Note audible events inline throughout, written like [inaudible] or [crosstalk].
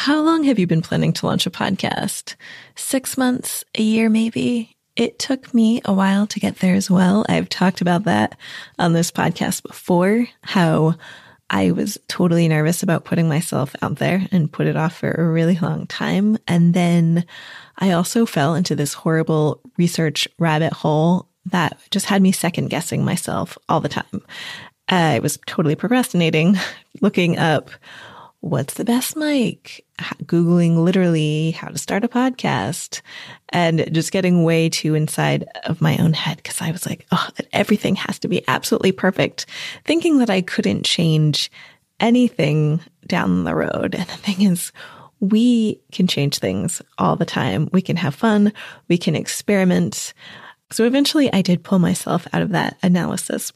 how long have you been planning to launch a podcast? Six months, a year, maybe? It took me a while to get there as well. I've talked about that on this podcast before, how I was totally nervous about putting myself out there and put it off for a really long time. And then I also fell into this horrible research rabbit hole that just had me second guessing myself all the time. I was totally procrastinating, [laughs] looking up what's the best mic, Googling literally how to start a podcast and just getting way too inside of my own head because I was like, oh, everything has to be absolutely perfect, thinking that I couldn't change anything down the road. And the thing is, we can change things all the time. We can have fun. We can experiment. So eventually I did pull myself out of that analysis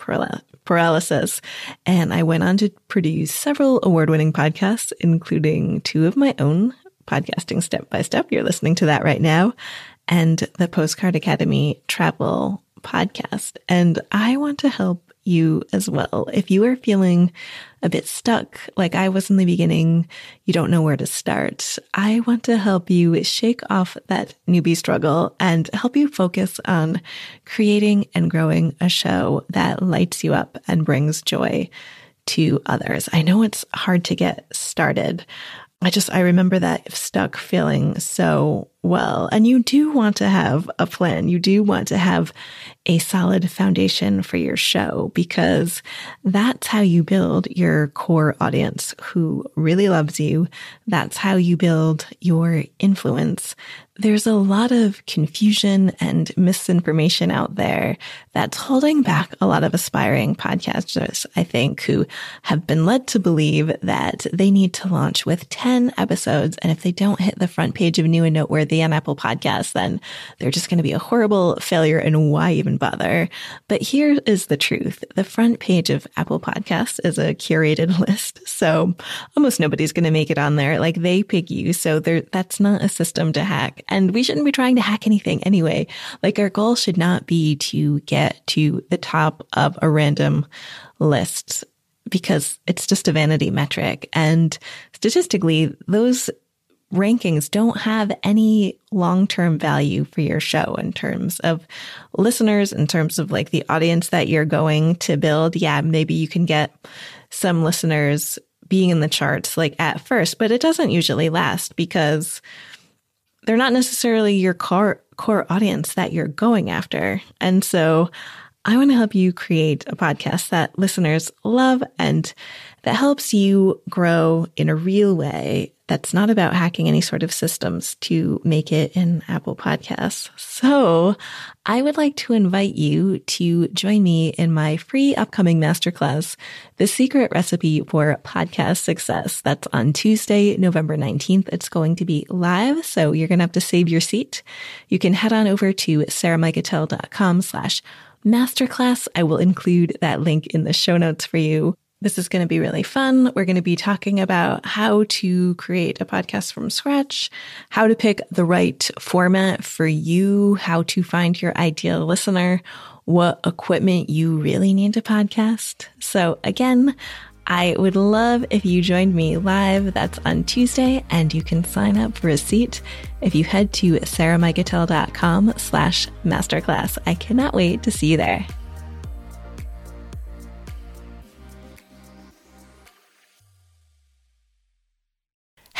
paralysis and I went on to produce several award winning podcasts, including two of my own podcasting step by step. You're listening to that right now and the Postcard Academy travel podcast. And I want to help you as well. If you are feeling a bit stuck, like I was in the beginning, you don't know where to start. I want to help you shake off that newbie struggle and help you focus on creating and growing a show that lights you up and brings joy to others. I know it's hard to get started. I just, I remember that stuck feeling so well. And you do want to have a plan. You do want to have a solid foundation for your show because that's how you build your core audience who really loves you. That's how you build your influence. There's a lot of confusion and misinformation out there that's holding back a lot of aspiring podcasters, I think, who have been led to believe that they need to launch with 10 episodes. And if they don't hit the front page of new and noteworthy on Apple Podcasts, then they're just going to be a horrible failure. And why even bother? But here is the truth. The front page of Apple Podcasts is a curated [laughs] list. So almost nobody's going to make it on there. Like they pick you. So that's not a system to hack. And we shouldn't be trying to hack anything anyway. Like our goal should not be to get to the top of a random list because it's just a vanity metric. And statistically, those rankings don't have any long-term value for your show in terms of listeners, in terms of like the audience that you're going to build. Yeah, maybe you can get some listeners being in the charts like at first, but it doesn't usually last because they're not necessarily your core core audience that you're going after. And so I want to help you create a podcast that listeners love and that helps you grow in a real way that's not about hacking any sort of systems to make it in Apple Podcasts. So I would like to invite you to join me in my free upcoming masterclass, The Secret Recipe for Podcast Success. That's on Tuesday, November 19th. It's going to be live. So you're going to have to save your seat. You can head on over to sarahmikutel.com slash masterclass. I will include that link in the show notes for you. This is going to be really fun. We're going to be talking about how to create a podcast from scratch, how to pick the right format for you, how to find your ideal listener, what equipment you really need to podcast. So again, I would love if you joined me live. That's on Tuesday, and you can sign up for a seat if you head to sarahmikutel.com slash masterclass. I cannot wait to see you there.